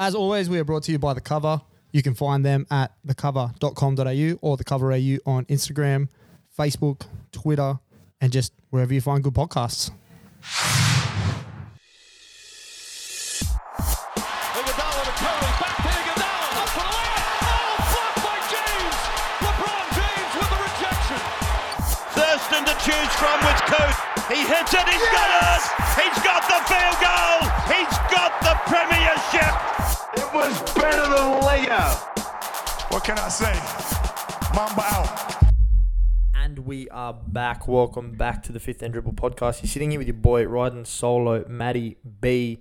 As always, we are brought to you by The Cover. You can find them at thecover.com.au or The Cover AU on Instagram, Facebook, Twitter, and just wherever you find good podcasts. Iguodala to Curry, back to Iguodala, up for the layup. Oh, blocked by James. LeBron James with the rejection. Thurston to choose from with Coot. He hits it, he's got it! He's got the field goal! He's got the premiership! It was better than layup. What can I say? Mamba out. And we are back. Welcome back to the Fifth and Dribble podcast. You're sitting here with your boy, riding solo, Maddie B.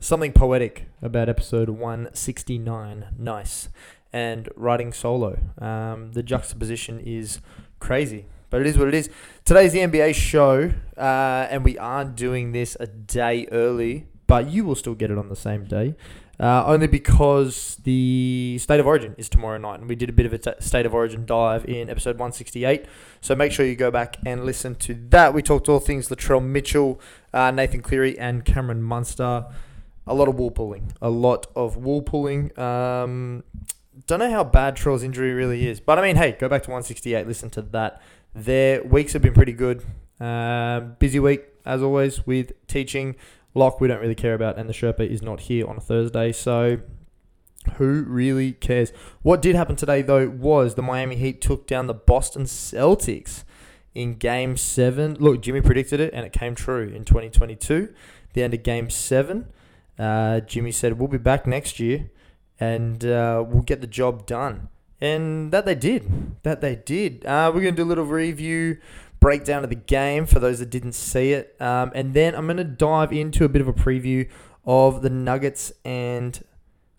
Something poetic about episode 169. Nice. And riding solo. Um, the juxtaposition is crazy, but it is what it is. Today's the NBA show, uh, and we are doing this a day early, but you will still get it on the same day. Uh, only because the State of Origin is tomorrow night, and we did a bit of a State of Origin dive in episode 168. So make sure you go back and listen to that. We talked all things Latrell Mitchell, uh, Nathan Cleary, and Cameron Munster. A lot of wool pulling. A lot of wool pulling. Um, don't know how bad Trell's injury really is, but I mean, hey, go back to 168. Listen to that. Their weeks have been pretty good. Um, busy week as always with teaching. Lock we don't really care about, and the Sherpa is not here on a Thursday, so who really cares? What did happen today though was the Miami Heat took down the Boston Celtics in Game Seven. Look, Jimmy predicted it, and it came true in 2022. The end of Game Seven, uh, Jimmy said we'll be back next year, and uh, we'll get the job done. And that they did. That they did. Uh, we're going to do a little review, breakdown of the game for those that didn't see it. Um, and then I'm going to dive into a bit of a preview of the Nuggets and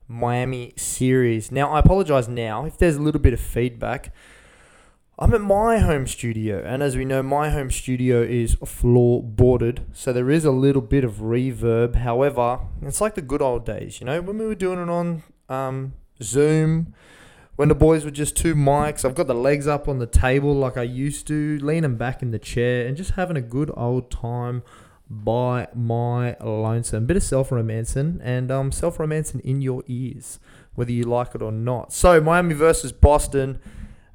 Miami series. Now, I apologize now if there's a little bit of feedback. I'm at my home studio, and as we know, my home studio is floor boarded, so there is a little bit of reverb. However, it's like the good old days, you know, when we were doing it on um, Zoom, when the boys were just two mics. I've got the legs up on the table like I used to, leaning back in the chair, and just having a good old time by my lonesome. Bit of self romancing and um, self romancing in your ears, whether you like it or not. So, Miami versus Boston.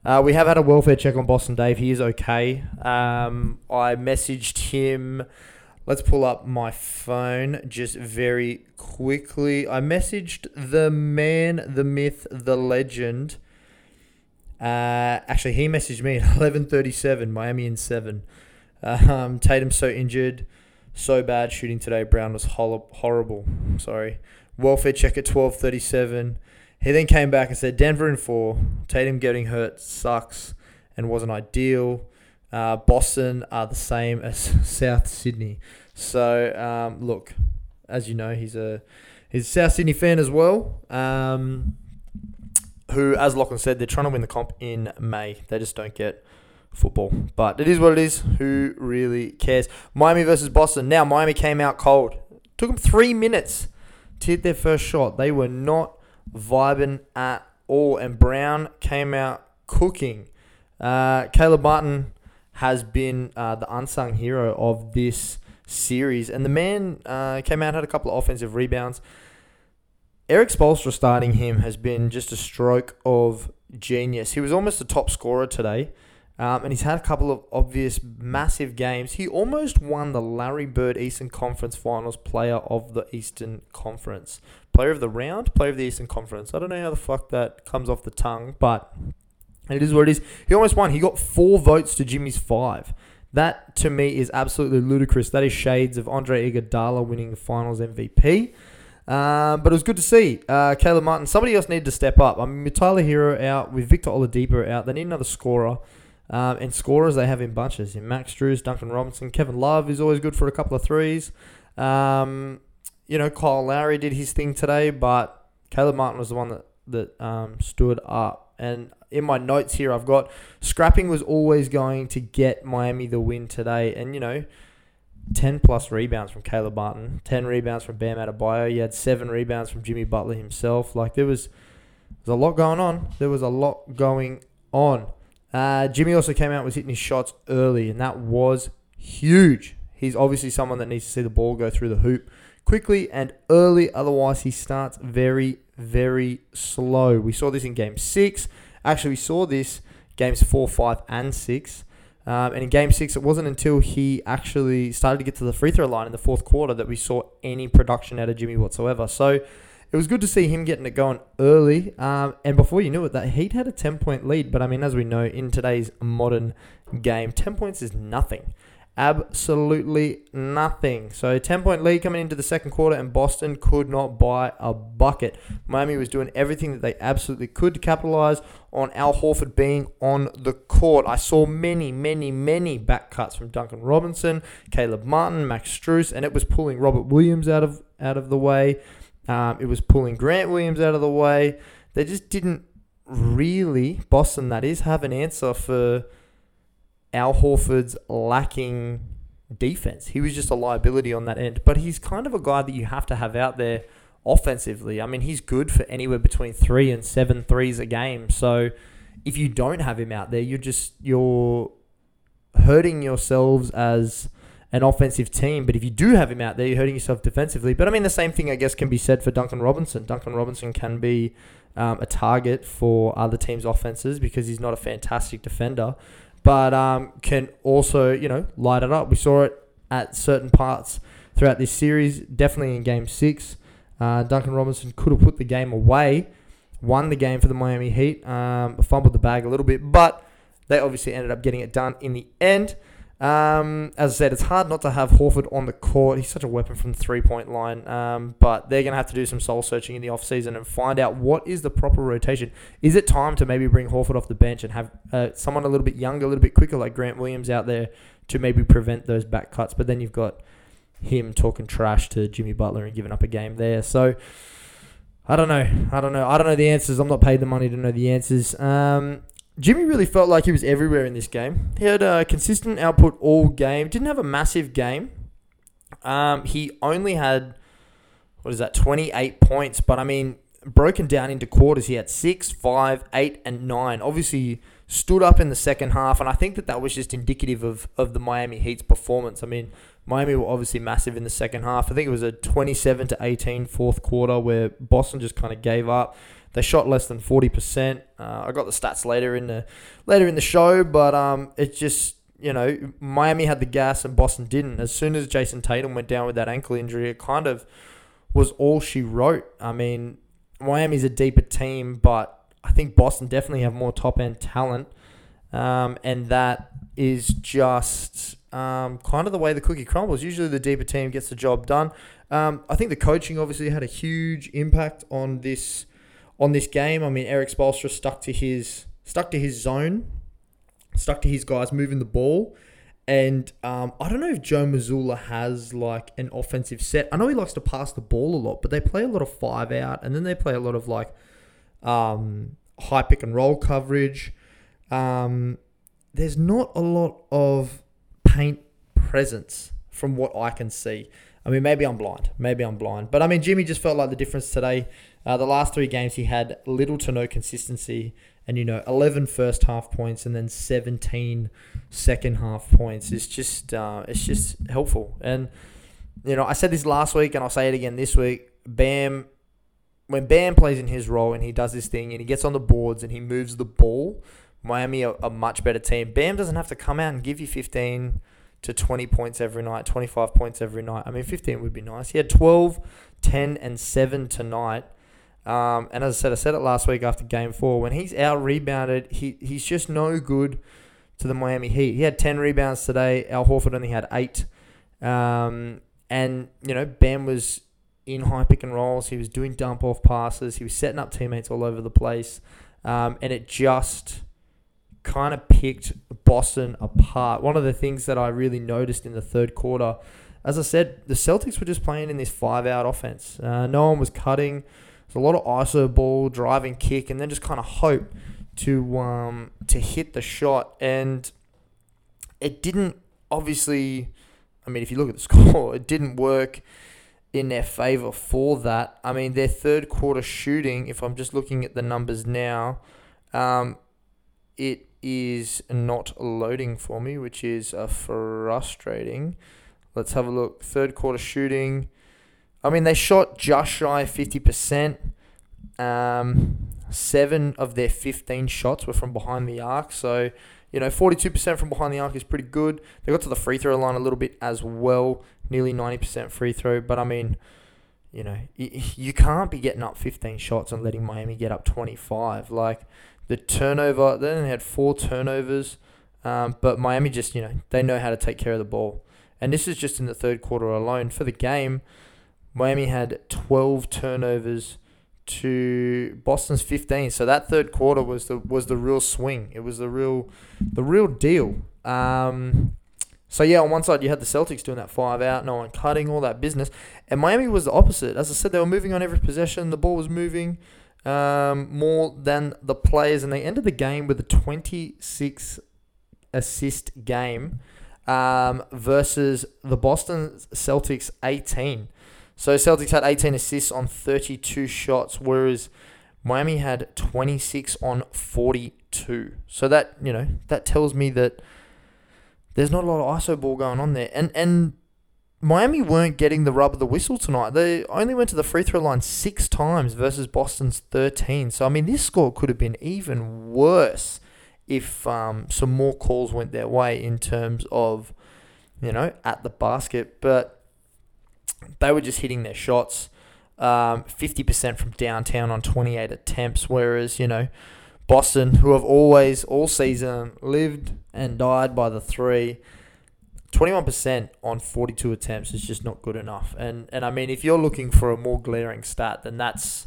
Uh, we have had a welfare check on Boston Dave. He is okay. Um, I messaged him. Let's pull up my phone just very quickly. I messaged the man, the myth, the legend. Uh, actually, he messaged me at eleven thirty-seven. Miami in seven. Um, Tatum's so injured, so bad shooting today. Brown was hol- horrible. Sorry. Welfare check at twelve thirty-seven. He then came back and said Denver in four. Tatum getting hurt sucks and wasn't ideal. Uh, Boston are the same as South Sydney. So um, look, as you know, he's a he's a South Sydney fan as well. Um, who, as Lachlan said, they're trying to win the comp in May. They just don't get football. But it is what it is. Who really cares? Miami versus Boston. Now Miami came out cold. Took them three minutes to hit their first shot. They were not vibing at all. And Brown came out cooking. Uh, Caleb Martin has been uh, the unsung hero of this series. And the man uh, came out, had a couple of offensive rebounds. Erik Spoelstra starting him has been just a stroke of genius. He was almost the top scorer today. Um, and he's had a couple of obvious massive games. He almost won the Larry Bird Eastern Conference Finals Player of the Eastern Conference. Player of the round, player of the Eastern Conference. I don't know how the fuck that comes off the tongue, but it is what it is. He almost won. He got four votes to Jimmy's five. That to me is absolutely ludicrous. That is shades of Andre Iguodala winning Finals MVP. Um, but it was good to see uh, Caleb Martin. Somebody else needed to step up. I mean, Tyler Herro out, with Victor Oladipo out, they need another scorer. Um, and scorers they have in bunches. In Max Strus, Duncan Robinson, Kevin Love is always good for a couple of threes. Um, you know, Kyle Lowry did his thing today, but Caleb Martin was the one that that um, stood up. And in my notes here, I've got scrapping was always going to get Miami the win today, and you know. 10 plus rebounds from Caleb Martin, 10 rebounds from Bam Adebayo. You had seven rebounds from Jimmy Butler himself. Like there was, there was a lot going on. There was a lot going on. Uh, Jimmy also came out was hitting his shots early, and that was huge. He's obviously someone that needs to see the ball go through the hoop quickly and early. Otherwise, he starts very, very slow. We saw this in game six. Actually, we saw this games four, five, and six. Um, and in game six, it wasn't until he actually started to get to the free throw line in the fourth quarter that we saw any production out of Jimmy whatsoever. So it was good to see him getting it going early. Um, and before you knew it, that Heat had a 10 point lead. But I mean, as we know, in today's modern game, 10 points is nothing. Absolutely nothing. So 10 point lead coming into the second quarter, and Boston could not buy a bucket. Miami was doing everything that they absolutely could to capitalize on Al Horford being on the court. I saw many, many, many back cuts from Duncan Robinson, Caleb Martin, Max Strus, and it was pulling Robert Williams out of out of the way. Um, it was pulling Grant Williams out of the way. They just didn't really, Boston that is, have an answer for Al Horford's lacking defense. He was just a liability on that end. But he's kind of a guy that you have to have out there offensively. I mean, he's good for anywhere between three and seven threes a game. So if you don't have him out there, you're just you're hurting yourselves as an offensive team. But if you do have him out there, you're hurting yourself defensively. But I mean, the same thing I guess can be said for Duncan Robinson. Duncan Robinson can be um, a target for other teams' offenses because he's not a fantastic defender but um, can also, you know, light it up. We saw it at certain parts throughout this series, definitely in game six. Uh, Duncan Robinson could have put the game away, won the game for the Miami Heat, um, fumbled the bag a little bit, but they obviously ended up getting it done in the end. Um, as I said, it's hard not to have Horford on the court. He's such a weapon from the three point line. Um, but they're going to have to do some soul searching in the offseason and find out what is the proper rotation. Is it time to maybe bring Horford off the bench and have uh, someone a little bit younger, a little bit quicker, like Grant Williams out there to maybe prevent those back cuts? But then you've got him talking trash to Jimmy Butler and giving up a game there. So. I don't know. I don't know. I don't know the answers. I'm not paid the money to know the answers. Um, Jimmy really felt like he was everywhere in this game. He had a consistent output all game. Didn't have a massive game. Um, he only had what is that, 28 points. But I mean, broken down into quarters, he had six, five, eight, and nine. Obviously, stood up in the second half, and I think that that was just indicative of of the Miami Heat's performance. I mean, Miami were obviously massive in the second half. I think it was a 27 to 18 fourth quarter where Boston just kind of gave up. They shot less than forty percent. Uh, I got the stats later in the later in the show, but um, it just you know Miami had the gas and Boston didn't. As soon as Jayson Tatum went down with that ankle injury, it kind of was all she wrote. I mean, Miami's a deeper team, but I think Boston definitely have more top end talent, um, and that is just um, kind of the way the cookie crumbles. Usually, the deeper team gets the job done. Um, I think the coaching obviously had a huge impact on this on this game. I mean, Erik Spoelstra stuck to his stuck to his zone, stuck to his guys moving the ball. And um, I don't know if Joe Mazzulla has like an offensive set. I know he likes to pass the ball a lot, but they play a lot of five out, and then they play a lot of like um, high pick and roll coverage. Um, there's not a lot of paint presence from what I can see. I mean, maybe I'm blind. Maybe I'm blind. But I mean, Jimmy just felt like the difference today. Uh, the last three games, he had little to no consistency. And, you know, 11 first half points and then 17 second half points. It's just, uh, it's just helpful. And, you know, I said this last week and I'll say it again this week. Bam, when Bam plays in his role and he does this thing and he gets on the boards and he moves the ball, Miami are a much better team. Bam doesn't have to come out and give you 15 to 20 points every night, 25 points every night. I mean, 15 would be nice. He had 12, 10, and 7 tonight. Um, and as I said, I said it last week after game four. When he's out rebounded, he, he's just no good to the Miami Heat. He had 10 rebounds today. Al Horford only had eight. Um, and, you know, Bam was in high pick and rolls. He was doing dump off passes. He was setting up teammates all over the place. Um, and it just kind of picked Boston apart. One of the things that I really noticed in the third quarter, as I said, the Celtics were just playing in this five out offense. Uh, no one was cutting. There's a lot of ISO ball, driving kick, and then just kind of hope to um, to hit the shot. And it didn't obviously. I mean, if you look at the score, it didn't work in their favor for that. I mean, their third quarter shooting, if I'm just looking at the numbers now, um, it is not loading for me, which is uh, frustrating. Let's have a look. Third quarter shooting. I mean, they shot just shy of 50%. Um, seven of their 15 shots were from behind the arc. So, you know, 42% from behind the arc is pretty good. They got to the free throw line a little bit as well, nearly 90% free throw. But I mean, you know, you can't be getting up 15 shots and letting Miami get up 25. Like, the turnover, they only had four turnovers. Um, but Miami just, you know, they know how to take care of the ball. And this is just in the third quarter alone. For the game, Miami had 12 turnovers to Boston's 15. So that third quarter was the was the real swing. It was the real the real deal. Um, so yeah, on one side you had the Celtics doing that five out, no one cutting, all that business, and Miami was the opposite. As I said, they were moving on every possession. The ball was moving um, more than the players, and they ended the game with a 26 assist game um, versus the Boston Celtics 18. So Celtics had 18 assists on 32 shots, whereas Miami had 26 on 42. So that you know that tells me that there's not a lot of ISO ball going on there, and and Miami weren't getting the rub of the whistle tonight. They only went to the free throw line six times versus Boston's 13. So I mean, this score could have been even worse if um, some more calls went their way in terms of you know at the basket, but they were just hitting their shots. Um, 50% from downtown on 28 attempts, whereas, you know, Boston, who have always, all season, lived and died by the three, 21% on 42 attempts is just not good enough. And, and I mean, if you're looking for a more glaring stat, then that's,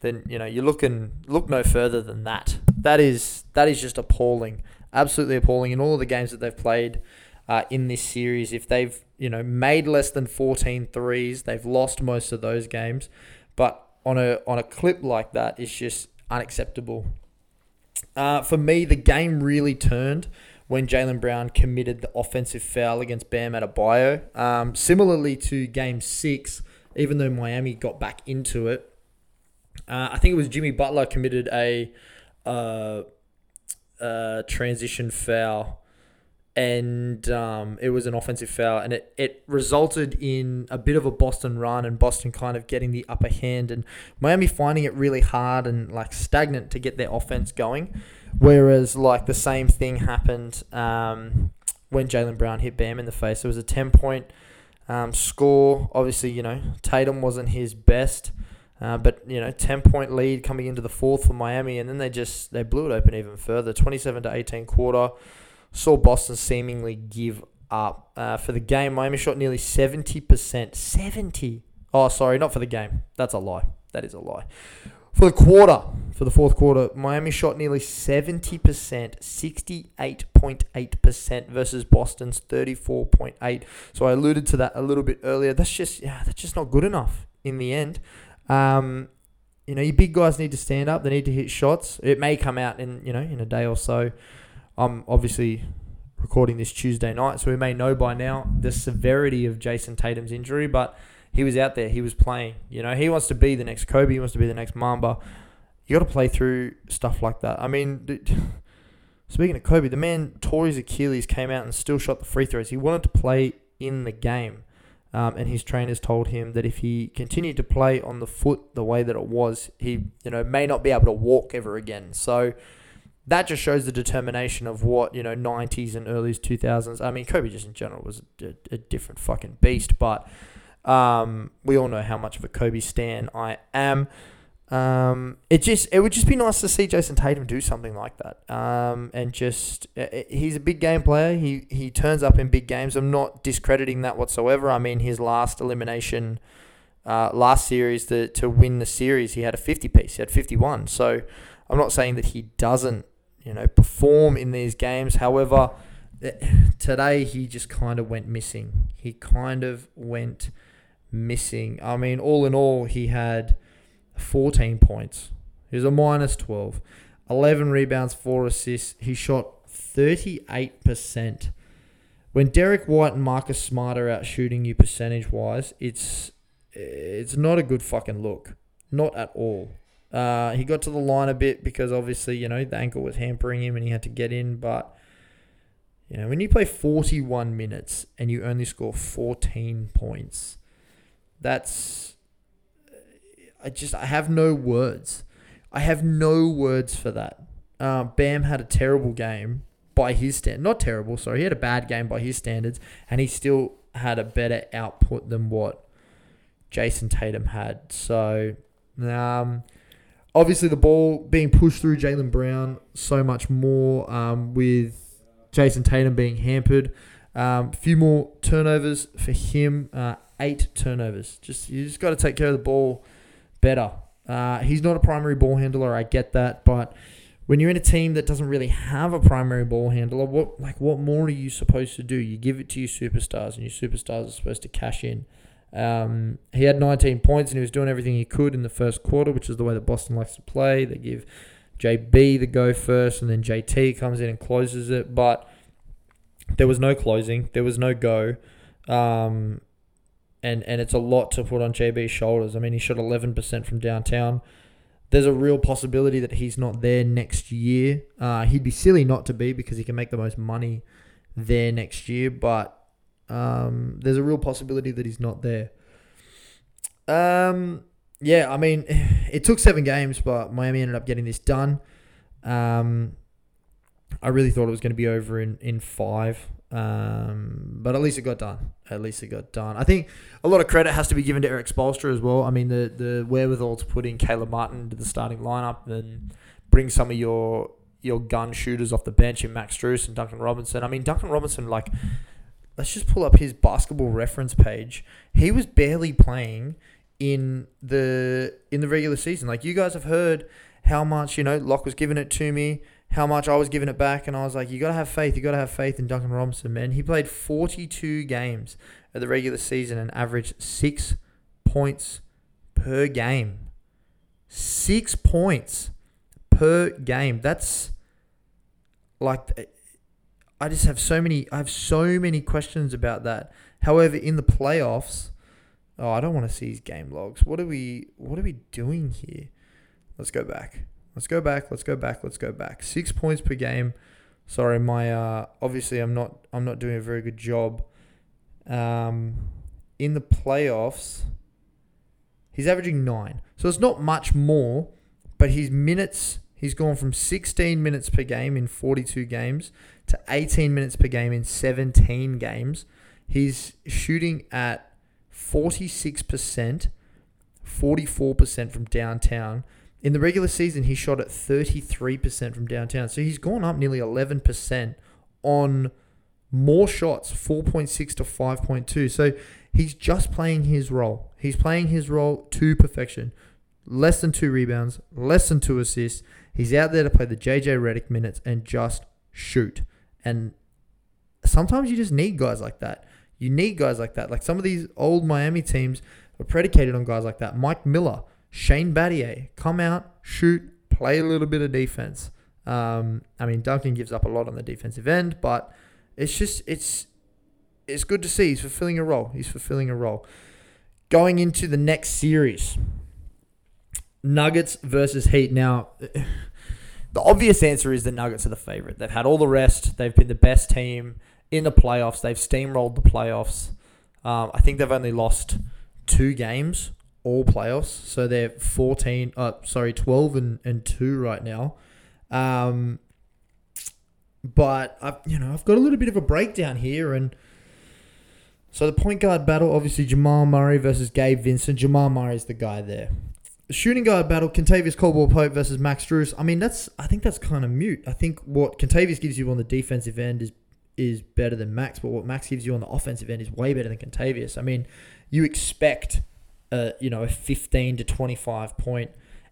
then, you know, you're looking, look no further than that. That is, that is just appalling. Absolutely appalling. In all of the games that they've played, uh, in this series. If they've you know made less than 14 threes, they've lost most of those games. But on a on a clip like that, it's just unacceptable. Uh, for me, the game really turned when Jaylen Brown committed the offensive foul against Bam Adebayo. Um, similarly to Game Six, even though Miami got back into it, uh, I think it was Jimmy Butler committed a uh, uh, transition foul and um, it was an offensive foul, and it, it resulted in a bit of a Boston run, and Boston kind of getting the upper hand, and Miami finding it really hard and like stagnant to get their offense going. Whereas like the same thing happened um, when Jaylen Brown hit Bam in the face. It was a ten point um, score. Obviously, you know Tatum wasn't his best. Uh, but you know, ten point lead coming into the fourth for Miami, and then they just they blew it open even further, twenty seven to eighteen quarter saw Boston seemingly give up. Uh, for the game, Miami shot nearly 70%. 70. Oh, sorry, not for the game. That's a lie. That is a lie. For the quarter, for the fourth quarter, Miami shot nearly 70%, 68.8% versus Boston's 34.8. So I alluded to that a little bit earlier. That's just yeah, that's just not good enough in the end. Um, you know, your big guys need to stand up. They need to hit shots. It may come out in you know in a day or so. I'm obviously recording this Tuesday night, so we may know by now the severity of Jayson Tatum's injury, but he was out there, he was playing. You know, he wants to be the next Kobe, he wants to be the next Mamba. You got to play through stuff like that. I mean, speaking of Kobe, the man tore his Achilles, came out and still shot the free throws. He wanted to play in the game. Um, and his trainers told him that if he continued to play on the foot the way that it was, he you know may not be able to walk ever again. So that just shows the determination of what you know 90s and early 2000s. I mean, Kobe just in general was a, a different fucking beast, but um, we all know how much of a Kobe stan I am. Um, it just it would just be nice to see Jayson Tatum do something like that. Um, and just uh, he's a big game player. He he turns up in big games. I'm not discrediting that whatsoever. I mean, his last elimination, uh, last series to to win the series, he had a 50 piece. He had 51. So I'm not saying that he doesn't you know perform in these games. However, eh, today he just kind of went missing. He kind of went missing. I mean, all in all, he had 14 points. He was a minus 12. 11 rebounds, 4 assists. He shot 38%. When Derrick White and Marcus Smart are out shooting you percentage wise, it's it's not a good fucking look. Not at all. Uh, he got to the line a bit because obviously, you know, the ankle was hampering him and he had to get in. But, you know, when you play 41 minutes and you only score 14 points, That's I just I have no words. I have no words for that. Uh, Bam had a terrible game by his stand, not terrible. Sorry, he had a bad game by his standards, and he still had a better output than what Jayson Tatum had. So, um, obviously the ball being pushed through Jaylen Brown so much more um, with Jayson Tatum being hampered. A um, few more turnovers for him. Uh, eight turnovers. Just you just got to take care of the ball better. Uh, he's not a primary ball handler. I get that, but when you're in a team that doesn't really have a primary ball handler, what like what more are you supposed to do? You give it to your superstars, and your superstars are supposed to cash in. Um, he had 19 points and he was doing everything he could in the first quarter, which is the way that Boston likes to play. They give JB the go first, and then JT comes in and closes it. But there was no closing, there was no go, um, and and it's a lot to put on JB's shoulders. I mean, he shot 11% from downtown. There's a real possibility that he's not there next year. Uh, he'd be silly not to be because he can make the most money there next year, but um, there's a real possibility that he's not there. Um, yeah, I mean, it took seven games, but Miami ended up getting this done. Um, I really thought it was going to be over in, in five, um, but at least it got done. At least it got done. I think a lot of credit has to be given to Erik Spoelstra as well. I mean, the, the wherewithal to put in Caleb Martin into the starting lineup and bring some of your your gun shooters off the bench in Max Strus and Duncan Robinson. I mean, Duncan Robinson, like, let's just pull up his basketball reference page. He was barely playing in the in the regular season. Like you guys have heard how much you know Locke was giving it to me, how much I was giving it back, and I was like, you gotta have faith. You gotta have faith in Duncan Robinson, man. He played 42 games at the regular season and averaged six points per game. Six points per game. That's like I just have so many I have so many questions about that. However, in the playoffs, oh, I don't want to see his game logs. What are we what are we doing here? Let's go back. Let's go back. Let's go back. Let's go back. 6 points per game. Sorry, my uh obviously I'm not I'm not doing a very good job um in the playoffs. He's averaging 9. So it's not much more, but his minutes He's gone from 16 minutes per game in 42 games to 18 minutes per game in 17 games. He's shooting at 46%, 44% from downtown. In the regular season, he shot at 33% from downtown. So he's gone up nearly 11% on more shots, 4.6 to 5.2. So he's just playing his role. He's playing his role to perfection. Less than two rebounds, less than two assists. He's out there to play the JJ Redick minutes and just shoot. And sometimes you just need guys like that. You need guys like that. Like some of these old Miami teams are predicated on guys like that. Mike Miller, Shane Battier, come out, shoot, play a little bit of defense. Um, I mean, Duncan gives up a lot on the defensive end, but it's just it's it's good to see he's fulfilling a role. He's fulfilling a role. Going into the next series, Nuggets versus Heat. Now, the obvious answer is the Nuggets are the favorite. They've had all the rest. They've been the best team in the playoffs. They've steamrolled the playoffs. Um, I think they've only lost two games all playoffs, so they're fourteen. Uh, sorry, twelve and, and two right now. Um, but I've you know I've got a little bit of a breakdown here, and so the point guard battle obviously Jamal Murray versus Gabe Vincent. Jamal Murray is the guy there shooting guard battle, Kentavious Caldwell Pope versus Max Strus. I mean, that's I think that's kind of mute. I think what Kentavious gives you on the defensive end is is better than Max, but what Max gives you on the offensive end is way better than Kentavious. I mean, you expect a you know a 15 to 25 point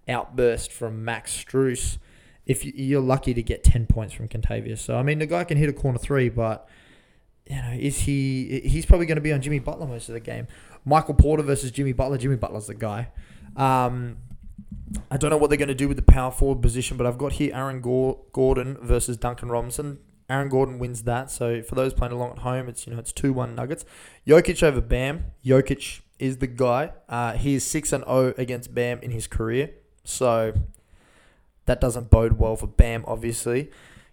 outburst from Max Strus if you're lucky to get 10 points from Kentavious. So I mean, the guy can hit a corner three, but you know, is he? He's probably going to be on Jimmy Butler most of the game. Michael Porter versus Jimmy Butler. Jimmy Butler's the guy. Um, I don't know what they're going to do with the power forward position, but I've got here Aaron Gordon versus Duncan Robinson. Aaron Gordon wins that. So for those playing along at home, it's you know it's two one Nuggets. Jokic over Bam. Jokic is the guy. Uh, he is six and zero against Bam in his career. So that doesn't bode well for Bam, obviously.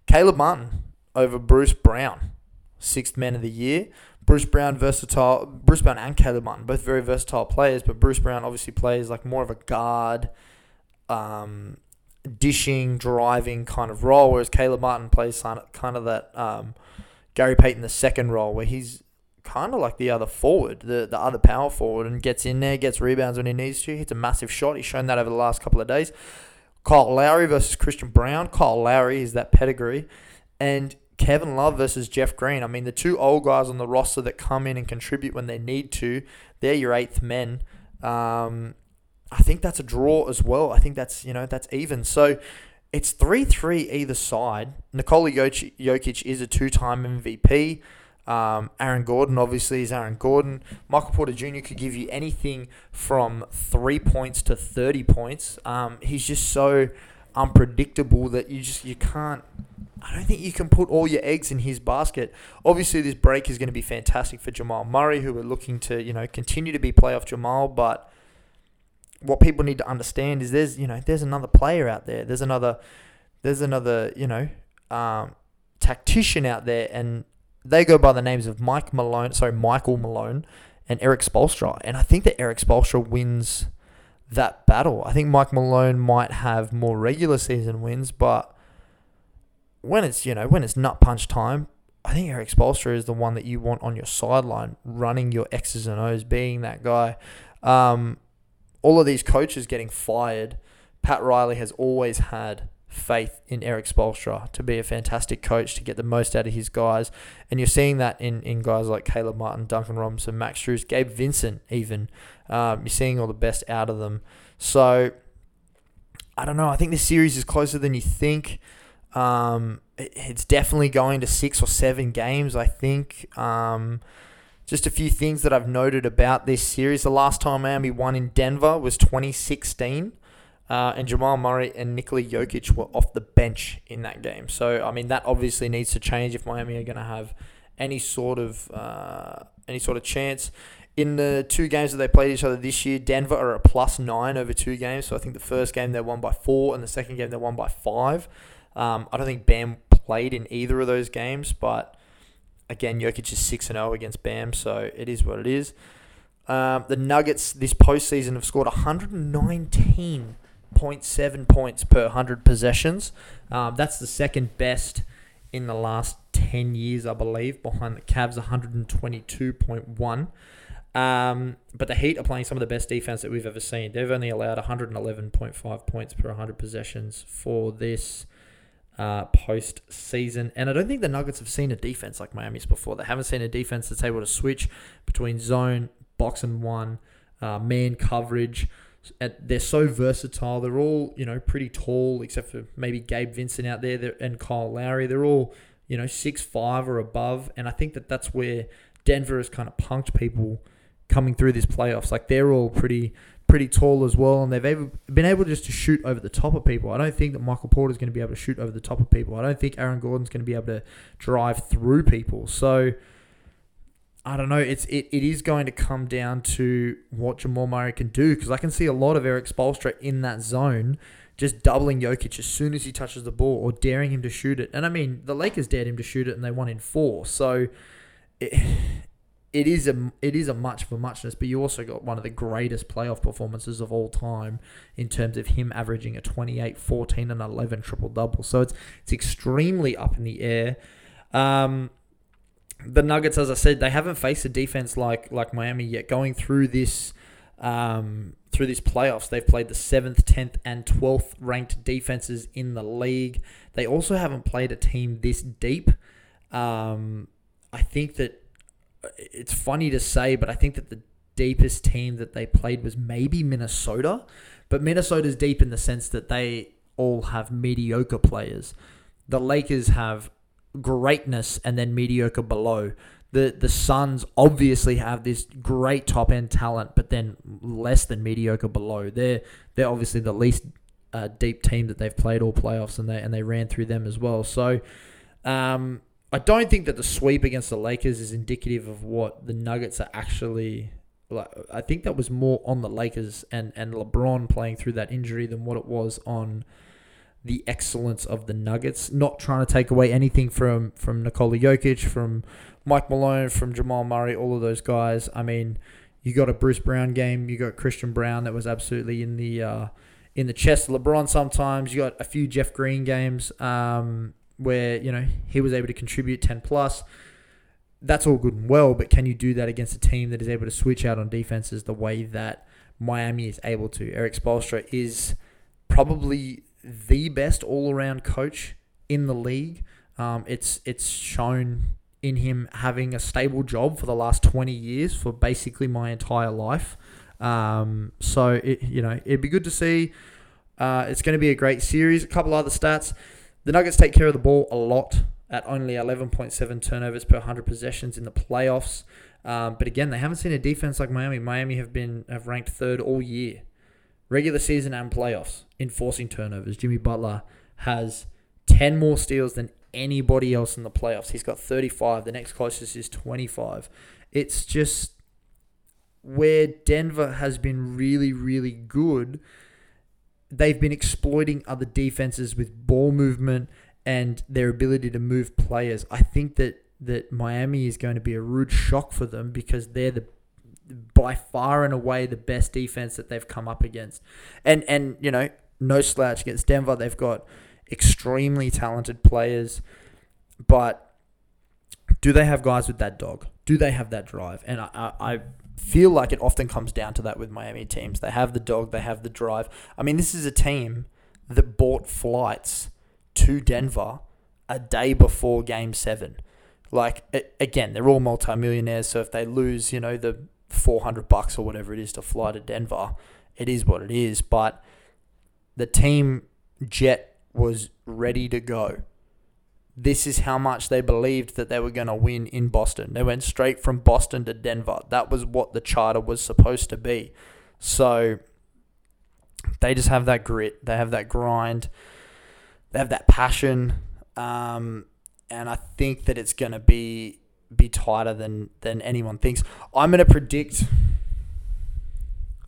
Caleb Martin over Bruce Brown, sixth man of the year. Bruce Brown versatile. Bruce Brown and Caleb Martin both very versatile players, but Bruce Brown obviously plays like more of a guard, um, dishing, driving kind of role, whereas Caleb Martin plays kind of, that um, Gary Payton the second role where he's kind of like the other forward, the the other power forward, and gets in there, gets rebounds when he needs to, hits a massive shot. He's shown that over the last couple of days. Kyle Lowry versus Christian Braun. Kyle Lowry is that pedigree, and Kevin Love versus Jeff Green. I mean, the two old guys on the roster that come in and contribute when they need to, they're your eighth men. Um, I think that's a draw as well. I think that's you know that's even. So it's three three either side. Nikola Jokic is a two time MVP. Um, Aaron Gordon obviously is Aaron Gordon. Michael Porter Jr. could give you anything from three points to thirty points. Um, he's just so unpredictable that you just you can't. I don't think you can put all your eggs in his basket. Obviously, this break is going to be fantastic for Jamal Murray, who are looking to you know continue to be playoff Jamal, but what people need to understand is there's you know there's another player out there. There's another there's another you know um, tactician out there, and they go by the names of Mike Malone, sorry Michael Malone, and Erik Spoelstra. And I think that Erik Spoelstra wins that battle. I think Mike Malone might have more regular season wins, but when it's you know when it's nut punch time, I think Erik Spoelstra is the one that you want on your sideline, running your X's and O's, being that guy. Um, all of these coaches getting fired, Pat Riley has always had faith in Erik Spoelstra to be a fantastic coach to get the most out of his guys. And you're seeing that in, in guys like Caleb Martin, Duncan Robinson, Max Strus, Gabe Vincent, even. Um, you're seeing all the best out of them. So, I don't know. I think this series is closer than you think. Um, it's definitely going to six or seven games, I think. Um, just a few things that I've noted about this series. The last time Miami won in Denver was 2016. Uh, and Jamal Murray and Nikola Jokic were off the bench in that game. So I mean that obviously needs to change if Miami are going to have any sort of uh, any sort of chance. In the two games that they played each other this year, Denver are a plus nine over two games. So I think the first game they won by four, and the second game they won by five. Um, I don't think Bam played in either of those games, but again, Jokic is six and zero against Bam, so it is what it is. Um, the Nuggets this postseason have scored 119.7 points per 100 possessions. Um, that's the second best in the last 10 years, I believe, behind the Cavs 122.1. Um, but the Heat are playing some of the best defense that we've ever seen. They've only allowed 111.5 points per 100 possessions for this uh, postseason. And I don't think the Nuggets have seen a defense like Miami's before. They haven't seen a defense that's able to switch between zone, box and one, uh, man coverage they're so versatile. They're all you know pretty tall, except for maybe Gabe Vincent out there and Kyle Lowry. They're all you know six five or above, and I think that that's where Denver has kind of punked people coming through this playoffs. Like they're all pretty pretty tall as well, and they've been able just to shoot over the top of people. I don't think that Michael Porter is going to be able to shoot over the top of people. I don't think Aaron Gordon's going to be able to drive through people. So I don't know. It's it, it is going to come down to what Jamal Murray can do because I can see a lot of Erik Spoelstra in that zone, just doubling Jokic as soon as he touches the ball or daring him to shoot it. And I mean, the Lakers dared him to shoot it and they won in four. So it, it is a it is a much for muchness. But you also got one of the greatest playoff performances of all time in terms of him averaging a 28, 14, and 11 triple double. So it's it's extremely up in the air. Um, the Nuggets, as I said, they haven't faced a defense like like Miami yet. Going through this um, through these playoffs, they've played the seventh, tenth, and twelfth ranked defenses in the league. They also haven't played a team this deep. Um, I think that it's funny to say, but I think that the deepest team that they played was maybe Minnesota. But Minnesota's deep in the sense that they all have mediocre players. The Lakers have greatness and then mediocre below. The the Suns obviously have this great top end talent, but then less than mediocre below. They're they're obviously the least uh, deep team that they've played all playoffs, and they and they ran through them as well. So. Um, I don't think that the sweep against the Lakers is indicative of what the Nuggets are actually like. I think that was more on the Lakers and, and LeBron playing through that injury than what it was on the excellence of the Nuggets. Not trying to take away anything from from Nikola Jokic, from Mike Malone, from Jamal Murray, all of those guys. I mean, you got a Bruce Brown game, you got Christian Braun that was absolutely in the uh, in the chest LeBron. Sometimes you got a few Jeff Green games um, where you know he was able to contribute ten plus. That's all good and well, but can you do that against a team that is able to switch out on defenses the way that Miami is able to? Erik Spoelstra is probably the best all around coach in the league. Um, it's it's shown in him having a stable job for the last 20 years for basically my entire life. Um, so it, you know it'd be good to see. Uh, it's going to be a great series. A couple other stats: the Nuggets take care of the ball a lot at only 11.7 turnovers per 100 possessions in the playoffs. Um, but again, they haven't seen a defense like Miami. Miami have been have ranked third all year, regular season and playoffs, in forcing turnovers. Jimmy Butler has 10 more steals than anybody else in the playoffs. He's got 35. The next closest is 25. It's just where Denver has been really, really good. They've been exploiting other defenses with ball movement and their ability to move players. I think that that Miami is going to be a rude shock for them because they're the by far and away the best defense that they've come up against. And and you know, no slouch against Denver. They've got extremely talented players, but do they have guys with that dog? Do they have that drive? And I, I, I feel like it often comes down to that with Miami teams. They have the dog, they have the drive. I mean, this is a team that bought flights to Denver a day before game seven. Like, again, they're all multimillionaires, so if they lose, you know, the 400 bucks or whatever it is to fly to Denver, it is what it is. But the team jet was ready to go. This is how much they believed that they were going to win in Boston. They went straight from Boston to Denver. That was what the charter was supposed to be. So they just have that grit. They have that grind. They have that passion. Um, and I think that it's going to be be tighter than than anyone thinks. I'm going to predict.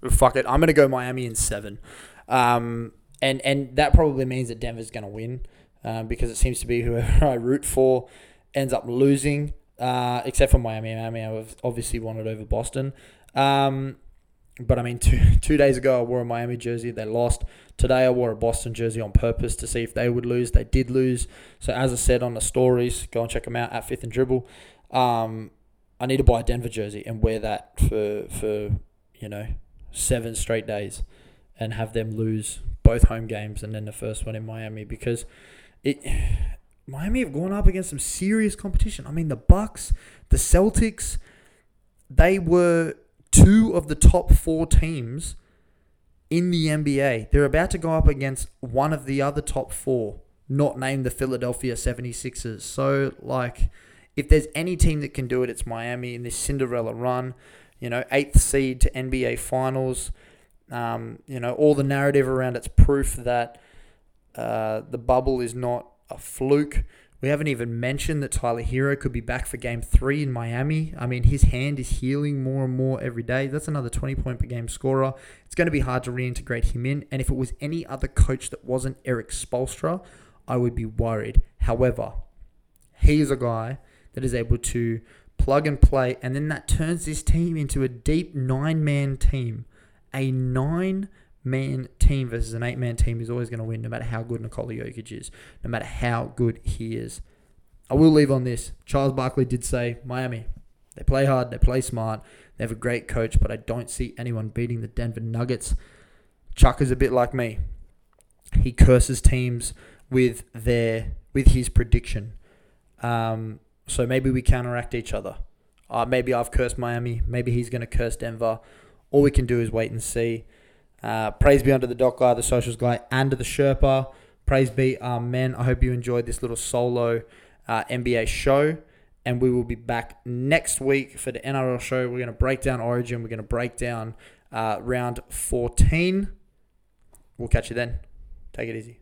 Fuck it. I'm going to go Miami in seven. Um, and and that probably means that Denver's going to win um, because it seems to be whoever I root for ends up losing, uh, except for Miami. Miami, I've obviously wanted over Boston. Um, but I mean, two, two days ago, I wore a Miami jersey. They lost. Today, I wore a Boston jersey on purpose to see if they would lose. They did lose. So, as I said on the stories, go and check them out at Fifth and Dribble. Um, I need to buy a Denver jersey and wear that for, for you know, seven straight days and have them lose both home games and then the first one in Miami because it Miami have gone up against some serious competition. I mean the Bucks, the Celtics, they were two of the top 4 teams in the NBA. They're about to go up against one of the other top 4, not named the Philadelphia 76ers. So like if there's any team that can do it, it's Miami in this Cinderella run. You know, eighth seed to NBA Finals. Um, you know, all the narrative around it's proof that uh, the bubble is not a fluke. We haven't even mentioned that Tyler Herro could be back for game three in Miami. I mean, his hand is healing more and more every day. That's another 20 point per game scorer. It's going to be hard to reintegrate him in. And if it was any other coach that wasn't Erik Spoelstra, I would be worried. However, he is a guy that is able to plug and play, and then that turns this team into a deep nine man team a nine man team versus an eight man team is always going to win, no matter how good Nikola Jokic is, no matter how good he is. I will leave on this. Charles Barkley did say Miami, they play hard, they play smart, they have a great coach, but I don't see anyone beating the Denver Nuggets. Chuck is a bit like me. He curses teams with their with his prediction. Um, so maybe we counteract each other. Uh, maybe I've cursed Miami. Maybe he's going to curse Denver all we can do is wait and see. Uh, praise be unto the doc guy, the socials guy, and to the Sherpa. Praise be, amen. I hope you enjoyed this little solo uh, NBA show. And we will be back next week for the NRL show. We're going to break down Origin. We're going to break down uh, round 14. We'll catch you then. Take it easy.